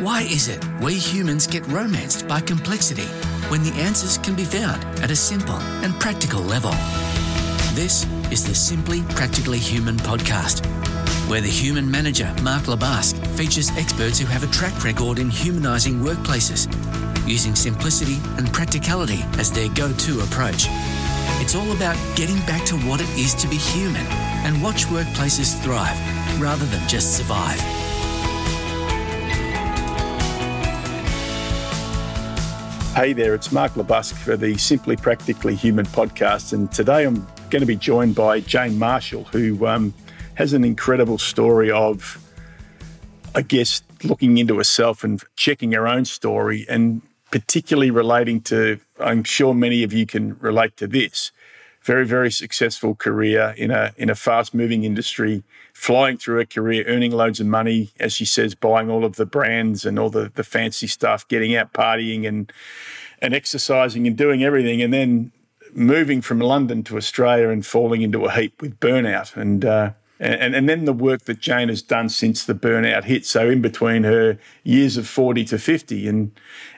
Why is it we humans get romanced by complexity when the answers can be found at a simple and practical level? This is the Simply Practically Human podcast, where the human manager, Mark LeBusque, features experts who have a track record in humanising workplaces, using simplicity and practicality as their go to approach. It's all about getting back to what it is to be human and watch workplaces thrive rather than just survive. Hey there, it's Mark LeBusque for the Simply Practically Human podcast. And today I'm going to be joined by Jane Marshall, who um, has an incredible story of, I guess, looking into herself and checking her own story, and particularly relating to, I'm sure many of you can relate to this. Very, very successful career in a in a fast moving industry, flying through her career, earning loads of money, as she says, buying all of the brands and all the, the fancy stuff, getting out partying and and exercising and doing everything, and then moving from London to Australia and falling into a heap with burnout. And uh, and, and then the work that Jane has done since the burnout hit. So in between her years of 40 to 50. And,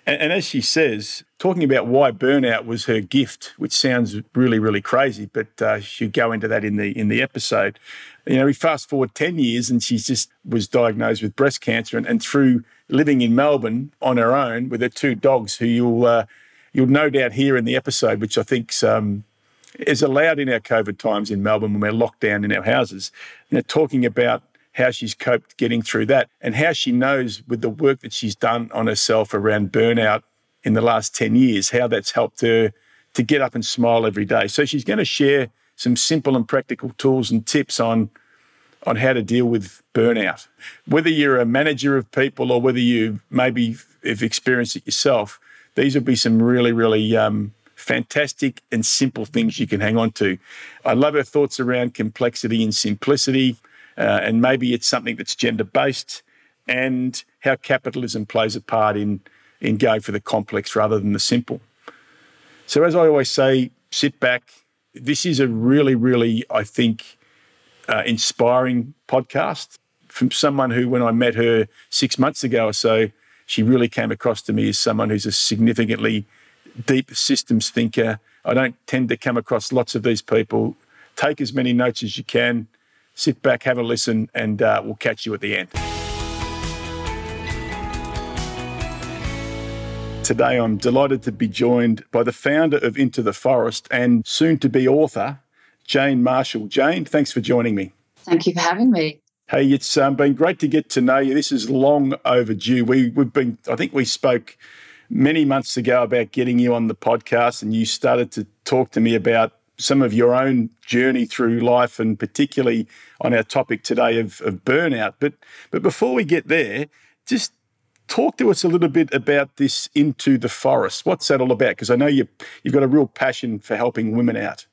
and, and as she says, talking about why burnout was her gift, which sounds really, really crazy, but uh, she'll go into that in the in the episode. You know, we fast forward 10 years and she just was diagnosed with breast cancer and, and through living in Melbourne on her own with her two dogs who you'll uh, you'll no doubt hear in the episode, which I think um, is allowed in our COVID times in Melbourne when we're locked down in our houses. You know, talking about how she's coped getting through that and how she knows with the work that she's done on herself around burnout in the last 10 years, how that's helped her to get up and smile every day. So she's going to share some simple and practical tools and tips on on how to deal with burnout. Whether you're a manager of people or whether you maybe have experienced it yourself, these will be some really, really um, fantastic and simple things you can hang on to. I love her thoughts around complexity and simplicity, uh, and maybe it's something that's gender based, and how capitalism plays a part in, in going for the complex rather than the simple. So, as I always say, sit back. This is a really, really, I think, uh, inspiring podcast from someone who, when I met her six months ago or so, she really came across to me as someone who's a significantly deep systems thinker. I don't tend to come across lots of these people. Take as many notes as you can, sit back, have a listen, and uh, we'll catch you at the end. Today, I'm delighted to be joined by the founder of Into the Forest and soon to be author, Jane Marshall. Jane, thanks for joining me. Thank you for having me. Hey, it's um, been great to get to know you. This is long overdue. We, we've been, I think we spoke many months ago about getting you on the podcast, and you started to talk to me about some of your own journey through life, and particularly on our topic today of, of burnout. But but before we get there, just talk to us a little bit about this into the forest. What's that all about? Because I know you you've got a real passion for helping women out.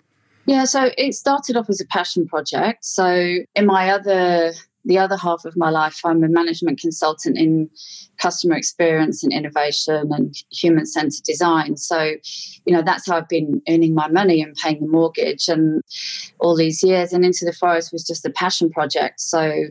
Yeah, so it started off as a passion project. So in my other the other half of my life, I'm a management consultant in customer experience and innovation and human centered design. So, you know, that's how I've been earning my money and paying the mortgage and all these years. And Into the Forest was just a passion project. So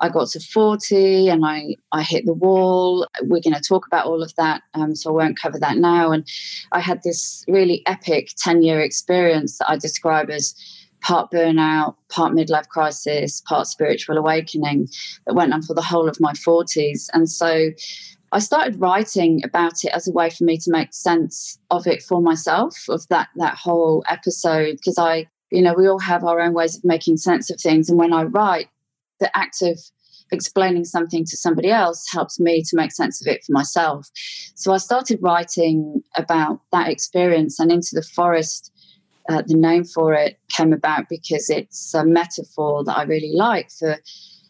I got to 40 and I, I hit the wall. We're going to talk about all of that. Um, so I won't cover that now. And I had this really epic 10 year experience that I describe as part burnout, part midlife crisis, part spiritual awakening that went on for the whole of my 40s. And so I started writing about it as a way for me to make sense of it for myself, of that that whole episode. Because I, you know, we all have our own ways of making sense of things. And when I write, the act of explaining something to somebody else helps me to make sense of it for myself. So I started writing about that experience and into the forest uh, the name for it came about because it's a metaphor that I really like for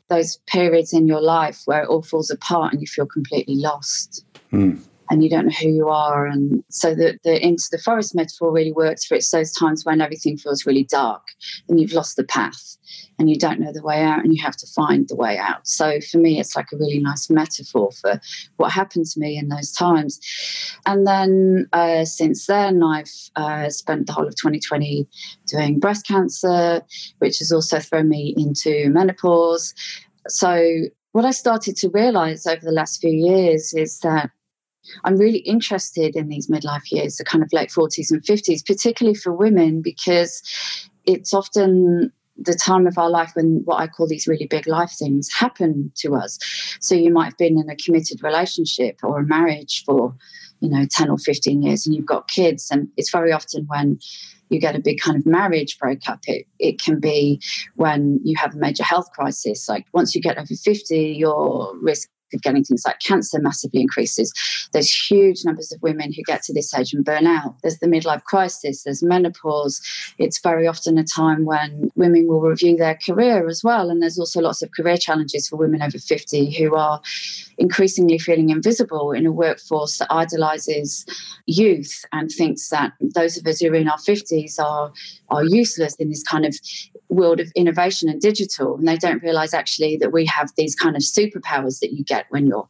those periods in your life where it all falls apart and you feel completely lost. Mm and you don't know who you are. And so the, the into the forest metaphor really works for it's those times when everything feels really dark and you've lost the path and you don't know the way out and you have to find the way out. So for me, it's like a really nice metaphor for what happened to me in those times. And then uh, since then, I've uh, spent the whole of 2020 doing breast cancer, which has also thrown me into menopause. So what I started to realize over the last few years is that I'm really interested in these midlife years, the kind of late 40s and 50s, particularly for women, because it's often the time of our life when what I call these really big life things happen to us. So you might have been in a committed relationship or a marriage for, you know, 10 or 15 years and you've got kids. And it's very often when you get a big kind of marriage breakup. It, it can be when you have a major health crisis. Like once you get over 50, your risk of getting things like cancer massively increases. There's huge numbers of women who get to this age and burn out. There's the midlife crisis, there's menopause. It's very often a time when women will review their career as well. And there's also lots of career challenges for women over 50 who are increasingly feeling invisible in a workforce that idolizes youth and thinks that those of us who are in our 50s are, are useless in this kind of world of innovation and digital. And they don't realize actually that we have these kind of superpowers that you get when you're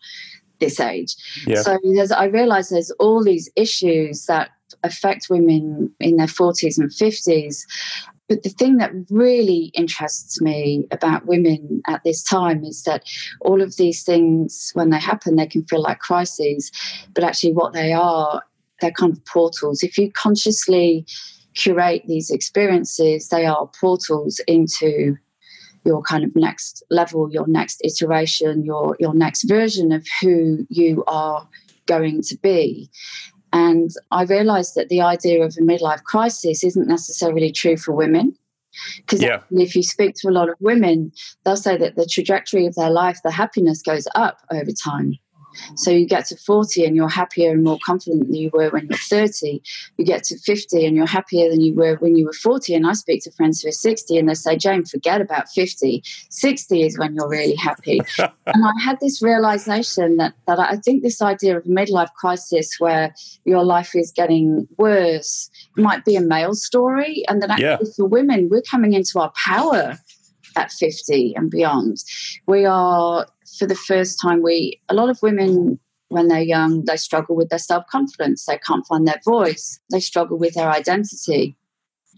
this age. Yeah. So I realize there's all these issues that affect women in their 40s and 50s but the thing that really interests me about women at this time is that all of these things, when they happen, they can feel like crises, but actually, what they are, they're kind of portals. If you consciously curate these experiences, they are portals into your kind of next level, your next iteration, your your next version of who you are going to be. And I realized that the idea of a midlife crisis isn't necessarily true for women. Because yeah. if you speak to a lot of women, they'll say that the trajectory of their life, the happiness goes up over time. So you get to 40 and you're happier and more confident than you were when you're 30. You get to 50 and you're happier than you were when you were 40. And I speak to friends who are 60 and they say, Jane, forget about 50. 60 is when you're really happy. and I had this realization that, that I think this idea of a midlife crisis where your life is getting worse might be a male story. And that actually yeah. for women, we're coming into our power at 50 and beyond. We are for the first time, we a lot of women when they're young they struggle with their self confidence. They can't find their voice. They struggle with their identity.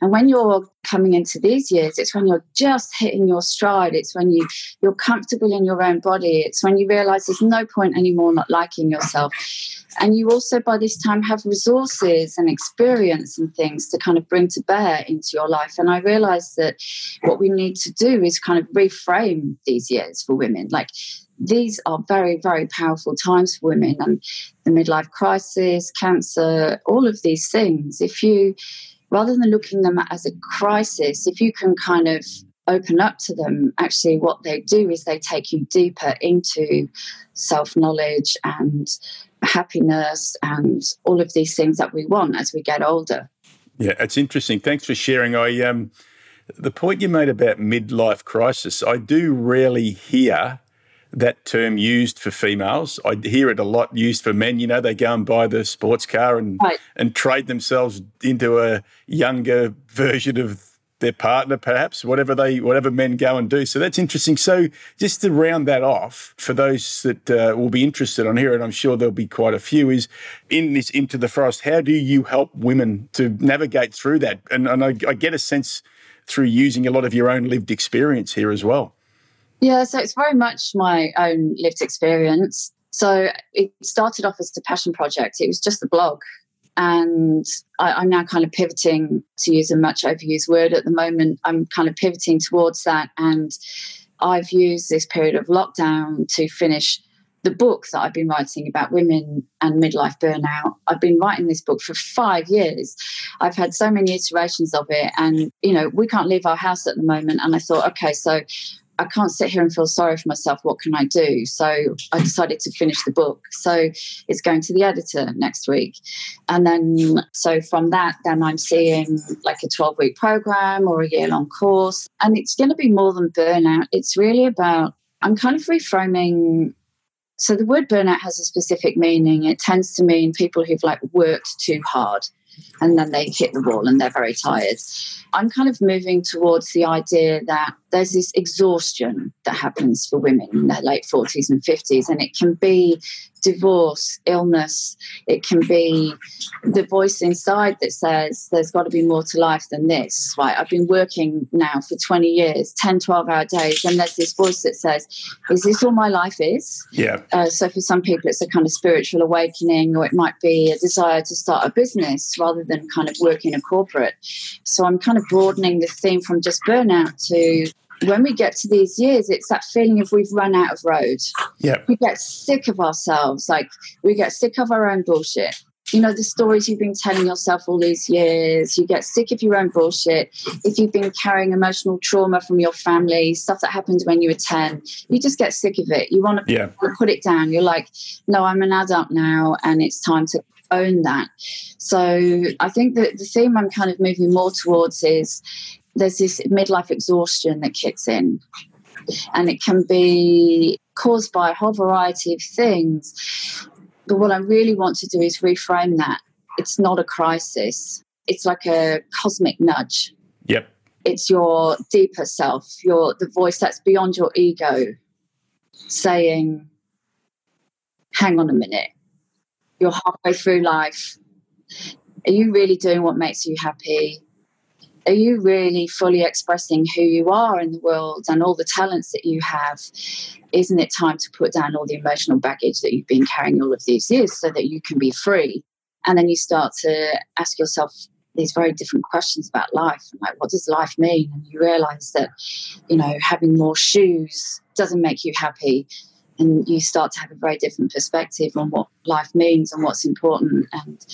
And when you're coming into these years, it's when you're just hitting your stride. It's when you you're comfortable in your own body. It's when you realize there's no point anymore not liking yourself. And you also by this time have resources and experience and things to kind of bring to bear into your life. And I realized that what we need to do is kind of reframe these years for women. Like these are very, very powerful times for women and the midlife crisis, cancer, all of these things. If you, rather than looking them as a crisis, if you can kind of open up to them, actually, what they do is they take you deeper into self knowledge and happiness and all of these things that we want as we get older. Yeah, it's interesting. Thanks for sharing. I um, the point you made about midlife crisis, I do rarely hear that term used for females. I hear it a lot used for men. You know, they go and buy the sports car and right. and trade themselves into a younger version of their partner, perhaps whatever they whatever men go and do. So that's interesting. So just to round that off for those that uh, will be interested on here, and I'm sure there'll be quite a few, is in this into the forest. How do you help women to navigate through that? And, and I, I get a sense through using a lot of your own lived experience here as well. Yeah, so it's very much my own lived experience. So it started off as a passion project. It was just a blog. And I, am now kind of pivoting to use a much overused word at the moment. I'm kind of pivoting towards that. And I've used this period of lockdown to finish the book that I've been writing about women and midlife burnout. I've been writing this book for five years. I've had so many iterations of it, and you know, we can't leave our house at the moment. And I thought, okay, so I can't sit here and feel sorry for myself. What can I do? So I decided to finish the book. So it's going to the editor next week. And then, so from that, then I'm seeing like a 12 week program or a year long course. And it's going to be more than burnout. It's really about, I'm kind of reframing. So the word burnout has a specific meaning. It tends to mean people who've like worked too hard and then they hit the wall and they're very tired. I'm kind of moving towards the idea that there's this exhaustion that happens for women in their late 40s and 50s, and it can be divorce, illness, it can be the voice inside that says there's got to be more to life than this. Right? I've been working now for 20 years, 10, 12 hour days, and there's this voice that says, Is this all my life is? Yeah. Uh, so for some people, it's a kind of spiritual awakening, or it might be a desire to start a business rather than kind of work in a corporate. So I'm kind of broadening the theme from just burnout to when we get to these years, it's that feeling of we've run out of road. Yeah. We get sick of ourselves. Like we get sick of our own bullshit. You know, the stories you've been telling yourself all these years, you get sick of your own bullshit. If you've been carrying emotional trauma from your family, stuff that happened when you were 10, you just get sick of it. You want to Yeah. put it down. You're like, no, I'm an adult now and it's time to own that. So I think that the theme I'm kind of moving more towards is there's this midlife exhaustion that kicks in. And it can be caused by a whole variety of things. But what I really want to do is reframe that. It's not a crisis, it's like a cosmic nudge. Yep. It's your deeper self, your the voice that's beyond your ego saying, hang on a minute, you're halfway through life. Are you really doing what makes you happy? Are you really fully expressing who you are in the world and all the talents that you have? Isn't it time to put down all the emotional baggage that you've been carrying all of these years so that you can be free? And then you start to ask yourself these very different questions about life. Like, what does life mean? And you realize that, you know, having more shoes doesn't make you happy and you start to have a very different perspective on what life means and what's important. And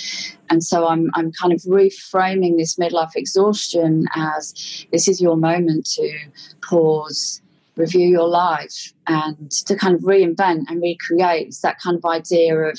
and so I'm I'm kind of reframing this midlife exhaustion as this is your moment to pause review your life and to kind of reinvent and recreate it's that kind of idea of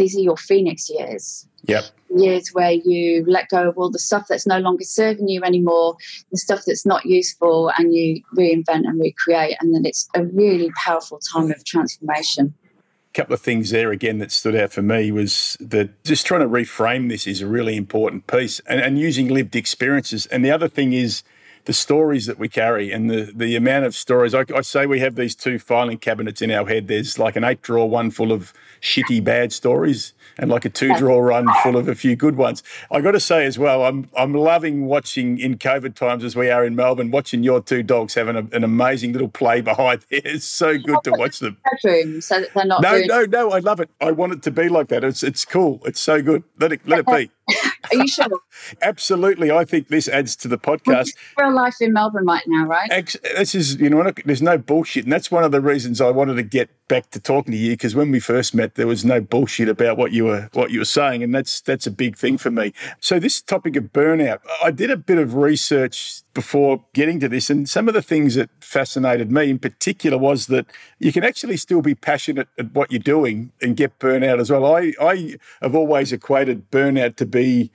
these are your phoenix years Yep. years where you let go of all the stuff that's no longer serving you anymore, the stuff that's not useful, and you reinvent and recreate. And then it's a really powerful time of transformation. A couple of things there again that stood out for me was that just trying to reframe this is a really important piece and, and using lived experiences. And the other thing is the stories that we carry and the, the amount of stories. I, I say we have these two filing cabinets in our head. There's like an eight drawer one full of shitty, bad stories and like a two draw run full of a few good ones. I got to say as well, I'm, I'm loving watching in COVID times as we are in Melbourne, watching your two dogs having a, an amazing little play behind there. It's so good to watch them. Bedroom, so that they're not. No, doing, no, no. I love it. I want it to be like that. It's it's cool. It's so good. Let it let it be. Are you sure? Absolutely. I think this adds to the podcast. Real life in Melbourne right now, right? This is you know there's no bullshit, and that's one of the reasons I wanted to get back to talking to you because when we first met, there was no bullshit about what you were what you were saying, and that's that's a big thing for me. So this topic of burnout, I did a bit of research before getting to this, and some of the things that fascinated me in particular was that you can actually still be passionate at what you're doing and get burnout as well. I I have always equated burnout to be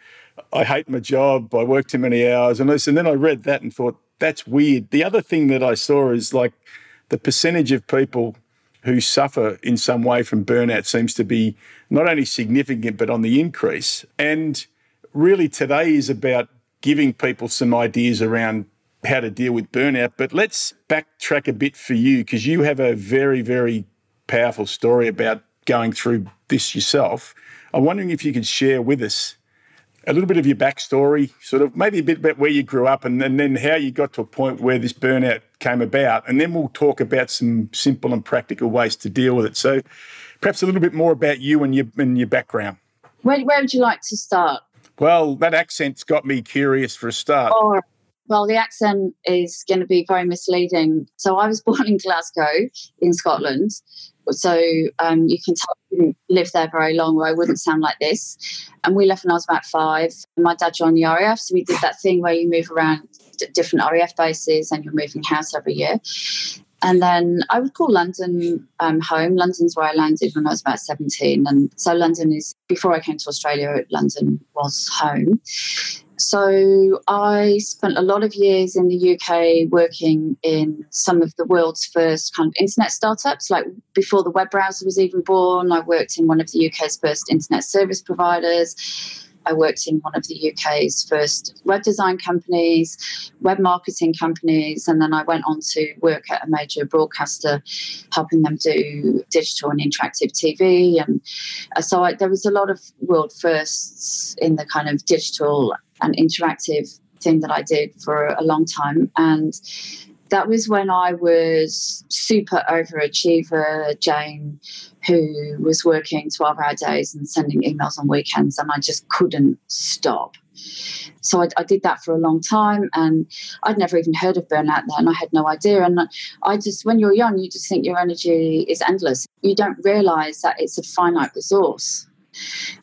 I hate my job, I work too many hours, and this. And then I read that and thought that's weird. The other thing that I saw is like the percentage of people who suffer in some way from burnout seems to be not only significant but on the increase. And really, today is about giving people some ideas around how to deal with burnout. But let's backtrack a bit for you because you have a very, very powerful story about going through this yourself. I'm wondering if you could share with us a little bit of your backstory, sort of maybe a bit about where you grew up and, and then how you got to a point where this burnout came about. And then we'll talk about some simple and practical ways to deal with it. So perhaps a little bit more about you and your, and your background. Where, where would you like to start? Well, that accent's got me curious for a start. Or, well, the accent is going to be very misleading. So I was born in Glasgow, in Scotland. So um, you can tell I didn't live there very long, or I wouldn't sound like this. And we left when I was about five. My dad joined the RAF, so we did that thing where you move around d- different RAF bases and you're moving house every year. And then I would call London um, home. London's where I landed when I was about 17. And so London is, before I came to Australia, London was home. So I spent a lot of years in the UK working in some of the world's first kind of internet startups. Like before the web browser was even born, I worked in one of the UK's first internet service providers. I worked in one of the UK's first web design companies, web marketing companies, and then I went on to work at a major broadcaster, helping them do digital and interactive TV. And uh, so I, there was a lot of world firsts in the kind of digital and interactive thing that I did for a long time. And that was when I was super overachiever Jane, who was working 12 hour days and sending emails on weekends, and I just couldn't stop. So I, I, did that for a long time, and I'd never even heard of burnout then. And I had no idea. And I just, when you're young, you just think your energy is endless. You don't realize that it's a finite resource.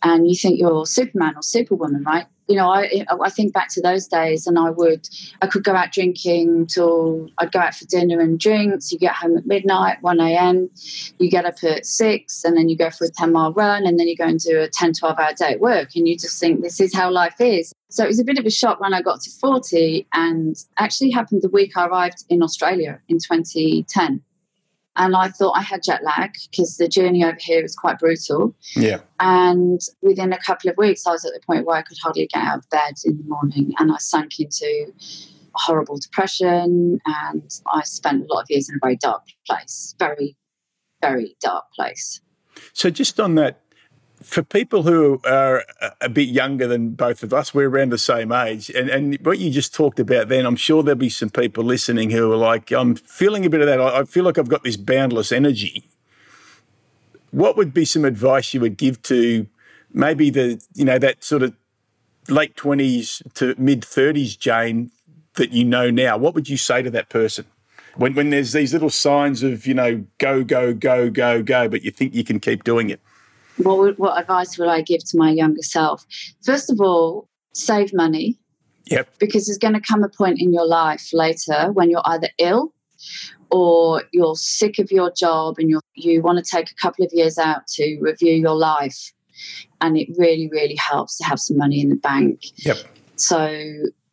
And you think you're Superman or Superwoman, right? You know, I I think back to those days, and I would I could go out drinking till I'd go out for dinner and drinks. You get home at midnight, one a.m. You get up at six, and then you go for a ten mile run, and then you go and do a 10, 12 hour day at work, and you just think this is how life is. So it was a bit of a shock when I got to forty, and actually happened the week I arrived in Australia in twenty ten. And I thought I had jet lag because the journey over here was quite brutal. Yeah. And within a couple of weeks, I was at the point where I could hardly get out of bed in the morning and I sank into horrible depression. And I spent a lot of years in a very dark place, very, very dark place. So, just on that for people who are a bit younger than both of us, we're around the same age. And, and what you just talked about then, I'm sure there'll be some people listening who are like, I'm feeling a bit of that. I feel like I've got this boundless energy. What would be some advice you would give to maybe the, you know, that sort of late 20s to mid 30s Jane that you know now? What would you say to that person? When, when there's these little signs of, you know, go, go, go, go, go, but you think you can keep doing it? What, what advice would I give to my younger self? First of all, save money. Yep. Because there's going to come a point in your life later when you're either ill or you're sick of your job and you you want to take a couple of years out to review your life. And it really, really helps to have some money in the bank. Yep. So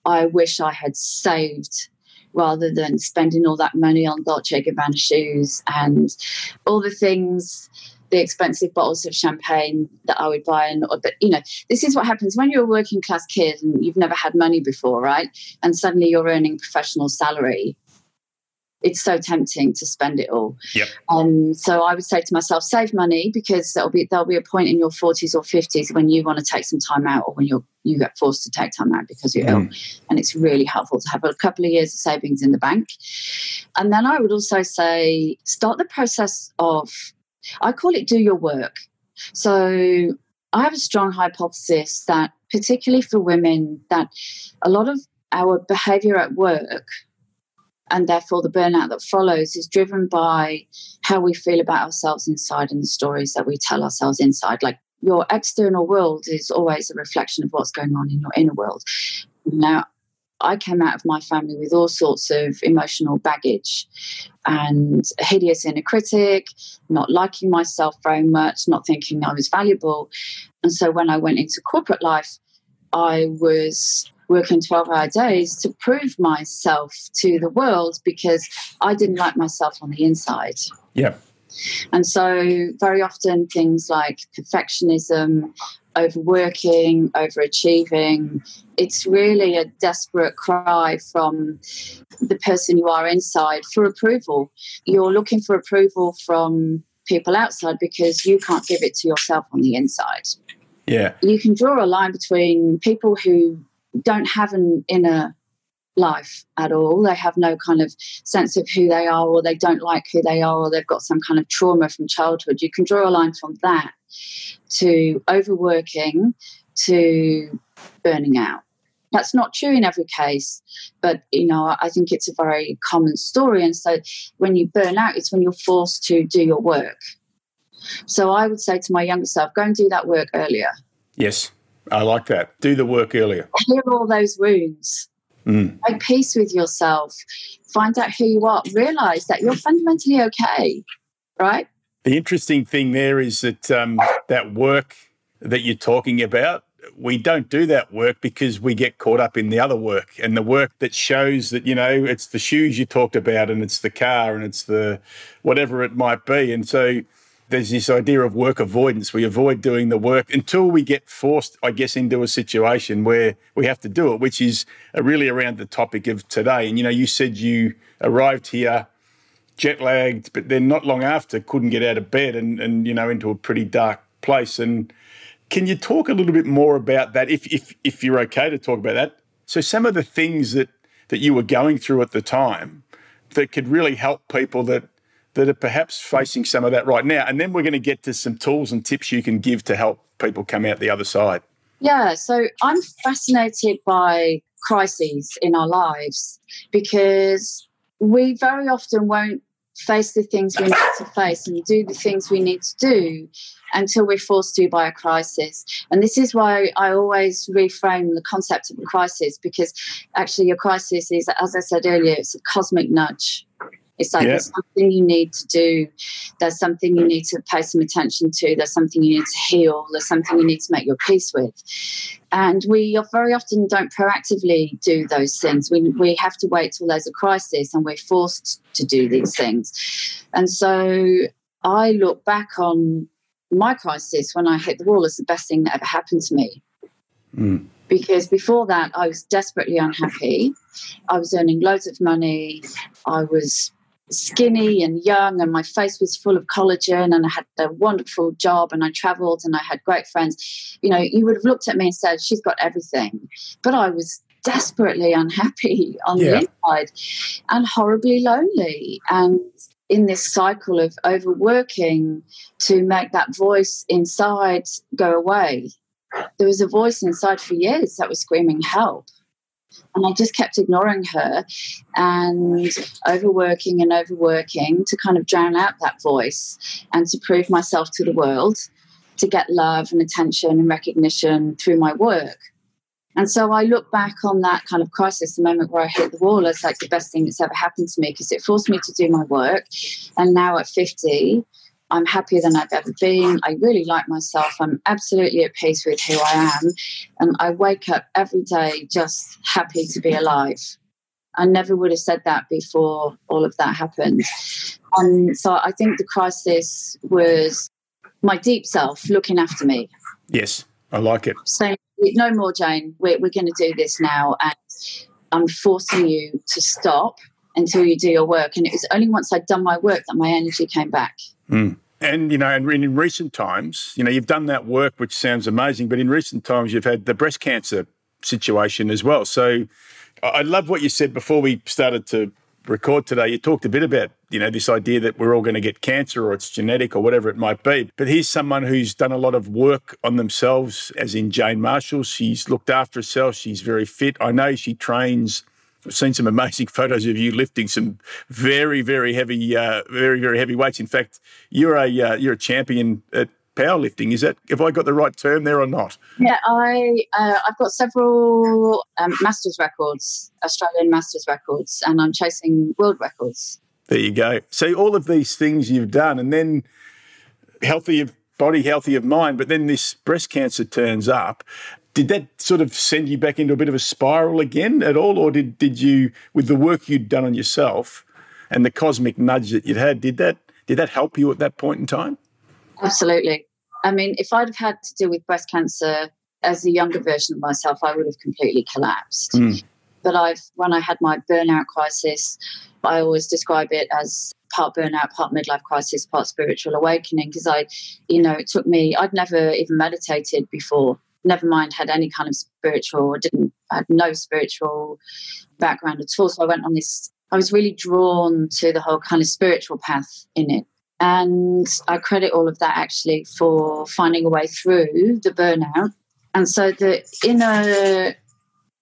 I wish I had saved rather than spending all that money on Dolce Gabbana shoes and all the things the expensive bottles of champagne that I would buy. And but you know, this is what happens when you're a working class kid and you've never had money before, right? And suddenly you're earning professional salary. It's so tempting to spend it all. Yep. Um, so I would say to myself, save money because there'll be there'll be a point in your 40s or 50s when you want to take some time out or when you're you get forced to take time out because you're mm. ill. And it's really helpful to have a couple of years of savings in the bank. And then I would also say start the process of I call it do your work. So I have a strong hypothesis that, particularly for women, that a lot of our behavior at work and therefore the burnout that follows is driven by how we feel about ourselves inside and the stories that we tell ourselves inside. Like your external world is always a reflection of what's going on in your inner world. Now, I came out of my family with all sorts of emotional baggage and a hideous inner critic, not liking myself very much, not thinking I was valuable. And so when I went into corporate life, I was working 12 hour days to prove myself to the world because I didn't like myself on the inside. Yeah. And so, very often, things like perfectionism, overworking, overachieving. It's really a desperate cry from the person you are inside for approval. You're looking for approval from people outside because you can't give it to yourself on the inside. Yeah. You can draw a line between people who don't have an inner life at all. They have no kind of sense of who they are, or they don't like who they are, or they've got some kind of trauma from childhood. You can draw a line from that to overworking to burning out. That's not true in every case, but you know, I think it's a very common story. And so when you burn out, it's when you're forced to do your work. So I would say to my younger self, go and do that work earlier. Yes, I like that. Do the work earlier. Heal all those wounds. Mm. Make peace with yourself. Find out who you are. Realize that you're fundamentally okay, right? The interesting thing there is that um, that work that you're talking about, we don't do that work because we get caught up in the other work and the work that shows that you know it's the shoes you talked about and it's the car and it's the whatever it might be and so there's this idea of work avoidance. We avoid doing the work until we get forced, I guess, into a situation where we have to do it, which is uh, really around the topic of today. And, you know, you said you arrived here jet lagged, but then not long after couldn't get out of bed and, and you know, into a pretty dark place. And can you talk a little bit more about that, if, if, if you're okay to talk about that? So, some of the things that, that you were going through at the time that could really help people that that are perhaps facing some of that right now. And then we're going to get to some tools and tips you can give to help people come out the other side. Yeah, so I'm fascinated by crises in our lives because we very often won't face the things we need to face and do the things we need to do until we're forced to by a crisis. And this is why I always reframe the concept of a crisis because actually, a crisis is, as I said earlier, it's a cosmic nudge it's like yeah. there's something you need to do. There's something you need to pay some attention to. There's something you need to heal. There's something you need to make your peace with. And we very often don't proactively do those things. We, we have to wait till there's a crisis and we're forced to do these things. And so I look back on my crisis when I hit the wall as the best thing that ever happened to me. Mm because before that I was desperately unhappy. I was earning loads of money. I was skinny and young and my face was full of collagen and I had a wonderful job and I traveled and I had great friends, you know, you would have looked at me and said, She's got everything. But I was desperately unhappy on yeah. the inside and horribly lonely. And in this cycle of overworking to make that voice inside go away. There was a voice inside for years that was screaming help. And I just kept ignoring her and overworking and overworking to kind of drown out that voice and to prove myself to the world, to get love and attention and recognition through my work. And so I look back on that kind of crisis, the moment where I hit the wall, as like the best thing that's ever happened to me because it forced me to do my work. And now at 50, I'm happier than I've ever been. I really like myself. I'm absolutely at peace with who I am. And I wake up every day just happy to be alive. I never would have said that before all of that happened. And so I think the crisis was my deep self looking after me. Yes, I like it. Saying, no more, Jane. We're, we're going to do this now. And I'm forcing you to stop until you do your work. And it was only once I'd done my work that my energy came back. Mm. And, you know, and in recent times, you know, you've done that work, which sounds amazing, but in recent times, you've had the breast cancer situation as well. So I love what you said before we started to record today. You talked a bit about, you know, this idea that we're all going to get cancer or it's genetic or whatever it might be. But here's someone who's done a lot of work on themselves, as in Jane Marshall. She's looked after herself. She's very fit. I know she trains I've seen some amazing photos of you lifting some very, very heavy, uh, very, very heavy weights. In fact, you're a uh, you're a champion at powerlifting. Is that have I got the right term there or not? Yeah, I uh, I've got several um, masters records, Australian masters records, and I'm chasing world records. There you go. So all of these things you've done, and then healthy of body, healthy of mind, but then this breast cancer turns up, did that sort of send you back into a bit of a spiral again at all, or did did you, with the work you'd done on yourself and the cosmic nudge that you'd had, did that did that help you at that point in time? Absolutely. I mean, if I'd have had to deal with breast cancer as a younger version of myself, I would have completely collapsed. Mm. But I've when I had my burnout crisis, I always describe it as part burnout, part midlife crisis, part spiritual awakening because I, you know, it took me. I'd never even meditated before never mind had any kind of spiritual or didn't had no spiritual background at all. So I went on this I was really drawn to the whole kind of spiritual path in it. And I credit all of that actually for finding a way through the burnout. And so the inner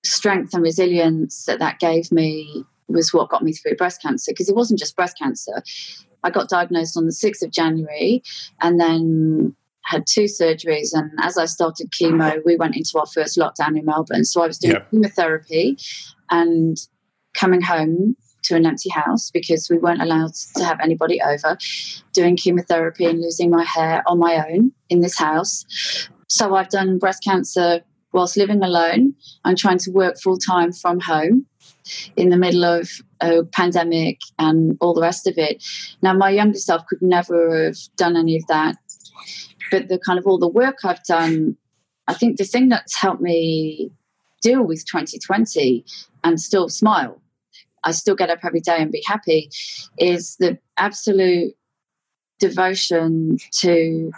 strength and resilience that that gave me was what got me through breast cancer because it wasn't just breast cancer. I got diagnosed on the 6th of January and then had two surgeries. And as I started chemo, we went into our first lockdown in Melbourne. So I was doing chemotherapy and coming home to an empty house because we weren't allowed to have anybody over, doing chemotherapy and losing my hair on my own in this house. So I've done breast cancer whilst living alone. I'm trying to work full time from home in the middle of a pandemic and all the rest of it. Now, my younger self could never have done any of that. But the kind of all the work I've done, I think the thing that's helped me deal with 2020 and still smile, I still get up every day and be happy, is the absolute devotion to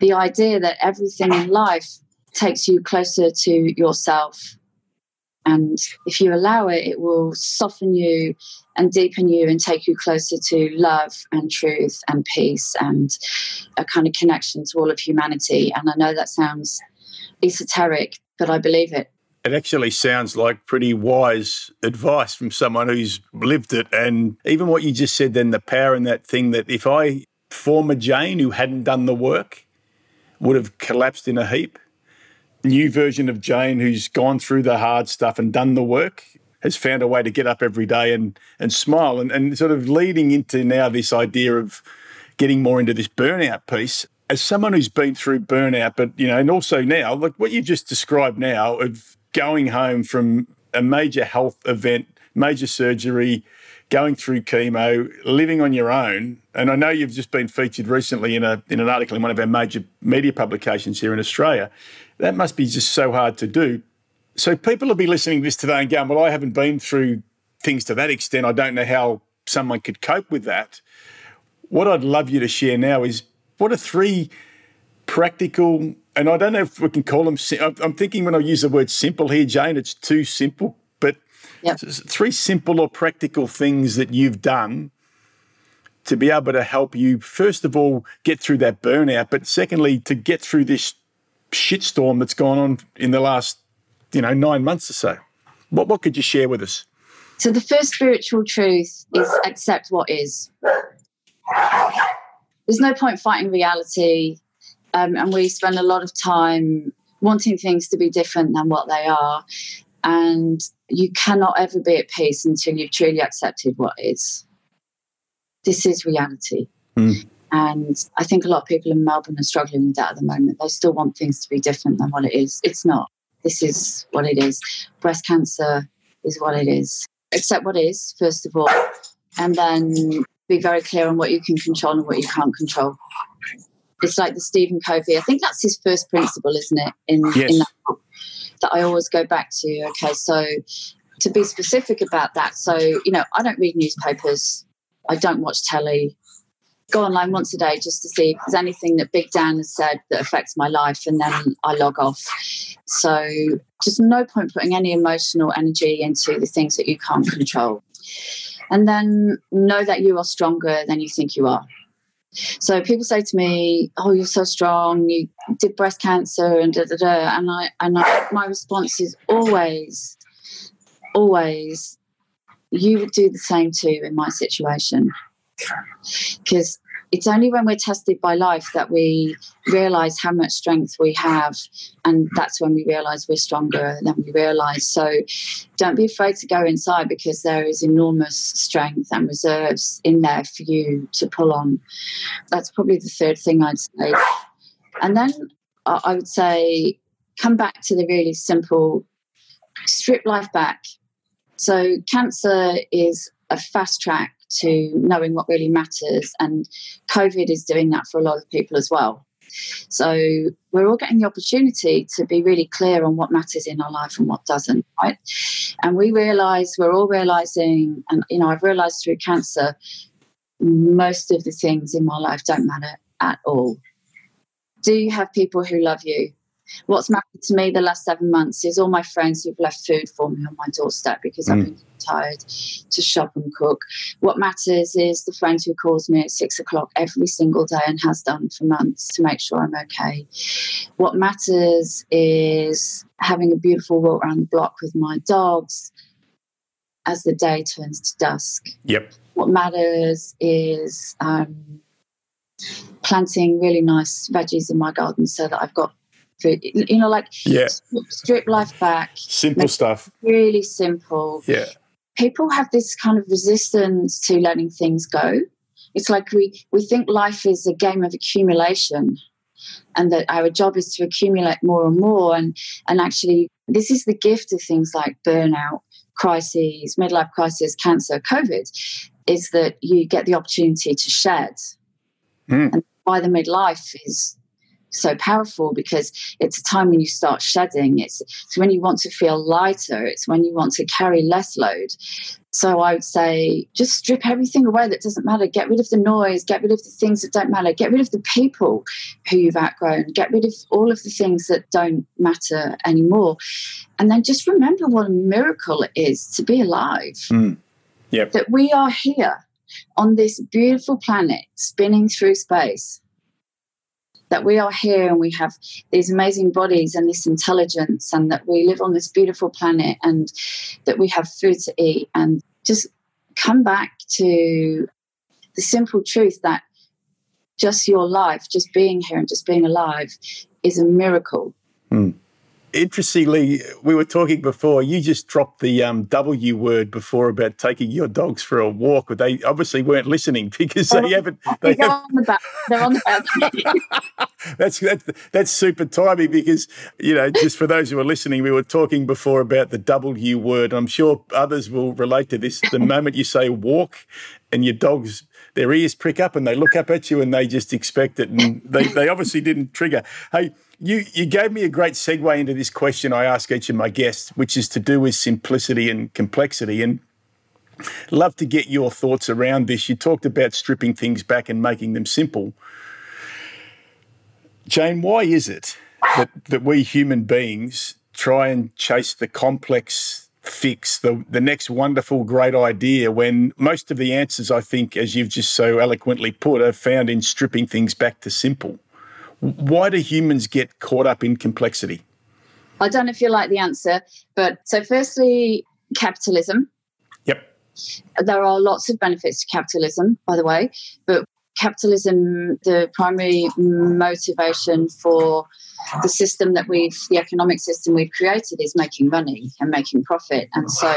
the idea that everything in life takes you closer to yourself and if you allow it, it will soften you and deepen you and take you closer to love and truth and peace and a kind of connection to all of humanity. And I know that sounds esoteric, but I believe it. It actually sounds like pretty wise advice from someone who's lived it. And even what you just said, then the power in that thing that if I, former Jane, who hadn't done the work, would have collapsed in a heap, new version of Jane who's gone through the hard stuff and done the work has found a way to get up every day and and smile and, and sort of leading into now this idea of getting more into this burnout piece. As someone who's been through burnout but you know and also now like what you just described now of going home from a major health event major surgery going through chemo living on your own. And I know you've just been featured recently in a in an article in one of our major media publications here in Australia that must be just so hard to do. So people will be listening to this today and going, well, I haven't been through things to that extent. I don't know how someone could cope with that. What I'd love you to share now is what are three practical, and I don't know if we can call them, I'm thinking when I use the word simple here, Jane, it's too simple, but yep. three simple or practical things that you've done to be able to help you, first of all, get through that burnout, but secondly, to get through this shitstorm that's gone on in the last, you know, nine months or so. What what could you share with us? So the first spiritual truth is accept what is. There's no point fighting reality, um, and we spend a lot of time wanting things to be different than what they are, and you cannot ever be at peace until you've truly accepted what is. This is reality. Mm. And I think a lot of people in Melbourne are struggling with that at the moment. They still want things to be different than what it is. It's not. This is what it is. Breast cancer is what it is. Accept what is, first of all, and then be very clear on what you can control and what you can't control. It's like the Stephen Covey. I think that's his first principle, isn't it? In, yes. in that book that I always go back to. Okay, so to be specific about that, so you know, I don't read newspapers. I don't watch telly go online once a day just to see if there's anything that Big Dan has said that affects my life, and then I log off. So, just no point putting any emotional energy into the things that you can't control. And then know that you are stronger than you think you are. So people say to me, "Oh, you're so strong. You did breast cancer and da da da." And I and I, my response is always, always, you would do the same too in my situation because it's only when we're tested by life that we realize how much strength we have and that's when we realize we're stronger than we realize. So don't be afraid to go inside because there is enormous strength and reserves in there for you to pull on. That's probably the third thing i'd say. And then i would say come back to the really simple strip life back. So cancer is a fast track to knowing what really matters. And COVID is doing that for a lot of people as well. So we're all getting the opportunity to be really clear on what matters in our life and what doesn't, right? And we realize, we're all realizing, and you know, I've realized through cancer, most of the things in my life don't matter at all. Do you have people who love you? What's mattered to me the last seven months is all my friends who've left food for me on my doorstep because mm. I've been tired to shop and cook. What matters is the friend who calls me at six o'clock every single day and has done for months to make sure I'm okay. What matters is having a beautiful walk around the block with my dogs as the day turns to dusk. Yep. What matters is um, planting really nice veggies in my garden so that I've got food. You know, like yeah. strip life back. Simple stuff. Really simple. Yeah. People have this kind of resistance to letting things go. It's like we, we think life is a game of accumulation and that our job is to accumulate more and more. And, and actually, this is the gift of things like burnout crises, midlife crisis, cancer, COVID, is that you get the opportunity to shed. Mm. And why the midlife is so powerful because it's a time when you start shedding. It's, it's when you want to feel lighter. It's when you want to carry less load. So I would say just strip everything away that doesn't matter. Get rid of the noise. Get rid of the things that don't matter. Get rid of the people who you've outgrown. Get rid of all of the things that don't matter anymore. And then just remember what a miracle it is to be alive. Mm. Yep. That we are here on this beautiful planet spinning through space that we are here and we have these amazing bodies and this intelligence and that we live on this beautiful planet and that we have food to eat and just come back to the simple truth that just your life, just being here and just being alive is a miracle. Mm interestingly, we were talking before. You just dropped the um, W word before about taking your dogs for a walk. But they obviously weren't listening because they haven't. They They're on the back. They're on the back. that's that's that's super timing because you know just for those who are listening, we were talking before about the W word. I'm sure others will relate to this. The moment you say walk, and your dogs their ears prick up and they look up at you and they just expect it and they, they obviously didn't trigger. Hey, you, you gave me a great segue into this question I ask each of my guests, which is to do with simplicity and complexity. And love to get your thoughts around this. You talked about stripping things back and making them simple. Jane, why is it that, that we human beings try and chase the complex fix, the, the next wonderful, great idea, when most of the answers, I think, as you've just so eloquently put, are found in stripping things back to simple? Why do humans get caught up in complexity? I don't know if you like the answer, but so firstly, capitalism. Yep. There are lots of benefits to capitalism, by the way, but capitalism, the primary motivation for the system that we've, the economic system we've created is making money and making profit. And so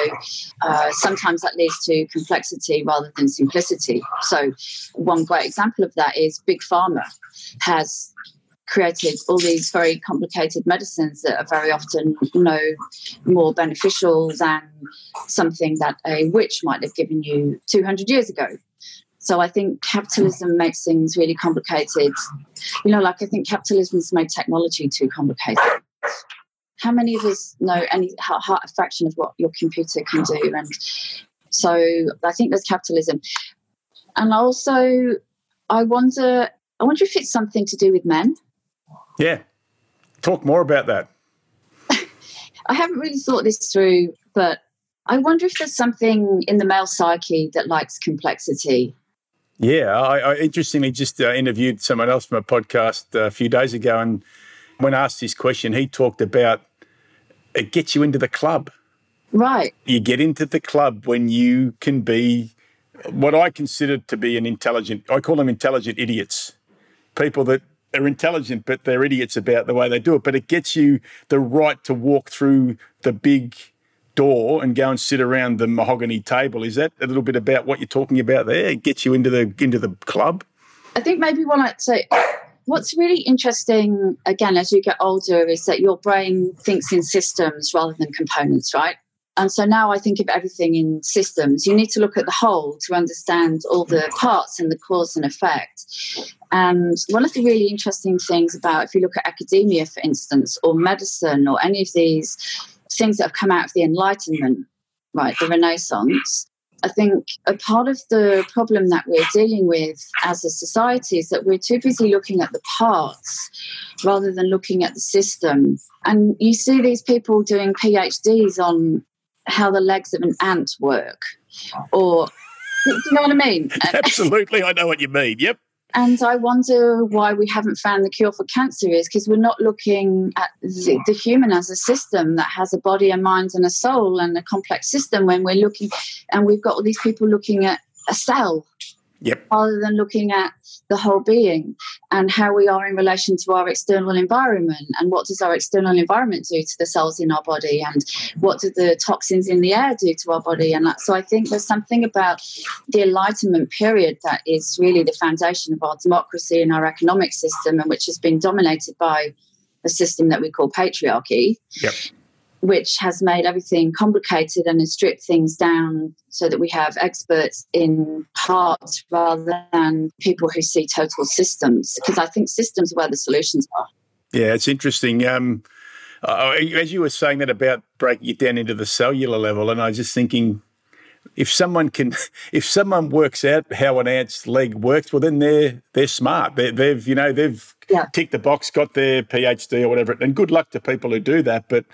uh, sometimes that leads to complexity rather than simplicity. So, one great example of that is Big Pharma has created all these very complicated medicines that are very often no more beneficial than something that a witch might have given you 200 years ago. So I think capitalism makes things really complicated. You know, like I think capitalism has made technology too complicated. How many of us know any how, how, a fraction of what your computer can do? And so I think there's capitalism. And also, I wonder, I wonder if it's something to do with men. Yeah. Talk more about that. I haven't really thought this through, but I wonder if there's something in the male psyche that likes complexity. Yeah, I, I interestingly just uh, interviewed someone else from a podcast uh, a few days ago, and when asked this question, he talked about it gets you into the club. Right. You get into the club when you can be what I consider to be an intelligent. I call them intelligent idiots, people that are intelligent, but they're idiots about the way they do it. But it gets you the right to walk through the big door and go and sit around the mahogany table. Is that a little bit about what you're talking about there? It gets you into the into the club. I think maybe what I'd say. What's really interesting, again, as you get older, is that your brain thinks in systems rather than components, right? And so now I think of everything in systems. You need to look at the whole to understand all the parts and the cause and effect. And one of the really interesting things about, if you look at academia, for instance, or medicine, or any of these things that have come out of the Enlightenment, right, the Renaissance, I think a part of the problem that we're dealing with as a society is that we're too busy looking at the parts rather than looking at the system. And you see these people doing PhDs on how the legs of an ant work, oh. or do you know what I mean? Um, Absolutely, I know what you mean. Yep. And I wonder why we haven't found the cure for cancer is because we're not looking at the, the, human as a system that has a body, a mind, and a soul, and a complex system. When we're looking, and we've got all these people looking at a cell Yep. Rather than looking at the whole being and how we are in relation to our external environment and what does our external environment do to the cells in our body and what do the toxins in the air do to our body and that. So I think there's something about the Enlightenment period that is really the foundation of our democracy and our economic system and which has been dominated by a system that we call patriarchy. Yep which has made everything complicated and has stripped things down so that we have experts in parts rather than people who see total systems. Because I think systems are where the solutions are. Yeah, it's interesting. Um, uh, as you were saying that about breaking it down into the cellular level, and I was just thinking, if someone can, if someone works out how an ant's leg works, well, then they're they're smart. they have you know they've yeah. ticked the box, got their PhD or whatever, and good luck to people who do that. But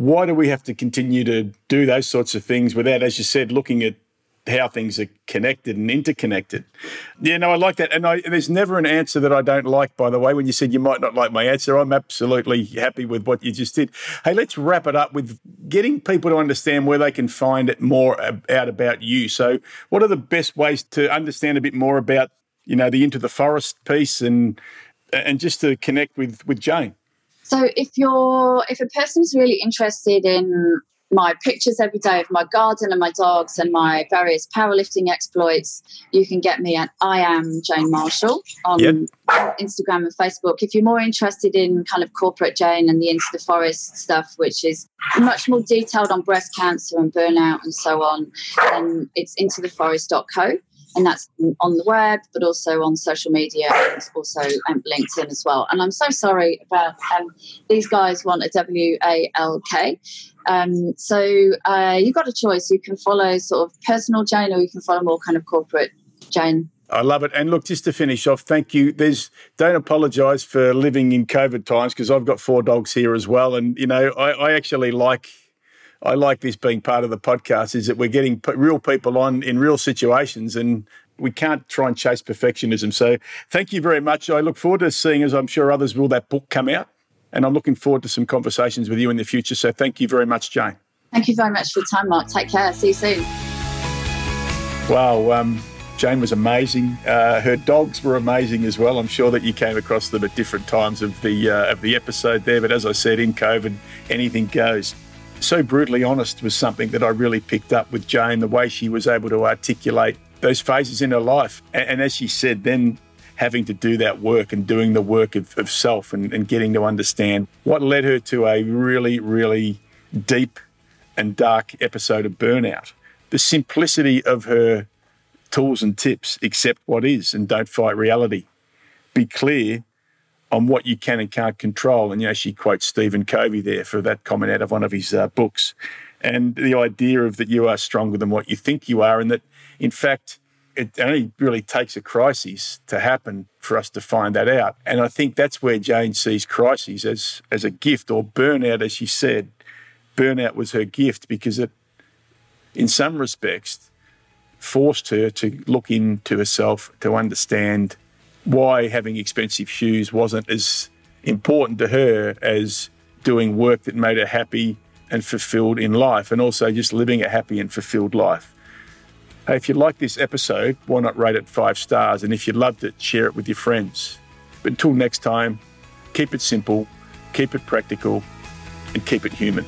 why do we have to continue to do those sorts of things without, as you said, looking at how things are connected and interconnected. Yeah, no, I like that. And I, there's never an answer that I don't like, by the way. When you said you might not like my answer, I'm absolutely happy with what you just did. Hey, let's wrap it up with getting people to understand where they can find it more out about you. So, what are the best ways to understand a bit more about, you know, the Into the Forest piece and and just to connect with with Jane? So if you're if a person's really interested in my pictures every day of my garden and my dogs and my various powerlifting exploits, you can get me at I am Jane Marshall on yep. Instagram and Facebook. If you're more interested in kind of corporate Jane and the Into the Forest stuff, which is much more detailed on breast cancer and burnout and so on, then it's intotheforest.co and that's on the web, but also on social media and also um, LinkedIn as well. And I'm so sorry about um, these guys want a W A L K. Um, so uh, you've got a choice. You can follow sort of personal Jane, or you can follow more kind of corporate Jane. I love it. And look, just to finish off, thank you. There's don't apologise for living in COVID times because I've got four dogs here as well, and you know I, I actually like I like this being part of the podcast is that we're getting real people on in real situations and we can't try and chase perfectionism. So thank you very much. I look forward to seeing, as I'm sure others will, that book come out. And I'm looking forward to some conversations with you in the future. So thank you very much, Jane. Thank you very much for your time, Mark. Take care. See you soon. Wow. Um, Jane was amazing. Uh, her dogs were amazing as well. I'm sure that you came across them at different times of the uh, of the episode there. But as I said, in COVID, anything goes so brutally honest was something that I really picked up with Jane, the way she was able to articulate those phases in her life. And, and as she said, then having to do that work and doing the work of, of self and, and getting to understand what led her to a really, really deep and dark episode of burnout. The simplicity of her tools and tips accept what is and don't fight reality. Be clear on what you can and can't control. And, you know, she quotes Stephen Covey there for that comment out of one of his uh, books. And the idea of that you are stronger than what you think you are, and that, in fact, it only really takes a crisis to happen for us to find that out. And I think that's where Jane sees crises as, as a gift or burnout, as she said. Burnout was her gift because it, in some respects, forced her to look into herself to understand why having expensive shoes wasn't as important to her as doing work that made her happy and fulfilled in life, and also just living a happy and fulfilled life. Hey, if you like this episode, why not rate it five stars? And if you loved it, share it with your friends. But until next time, keep it simple, keep it practical, and keep it human.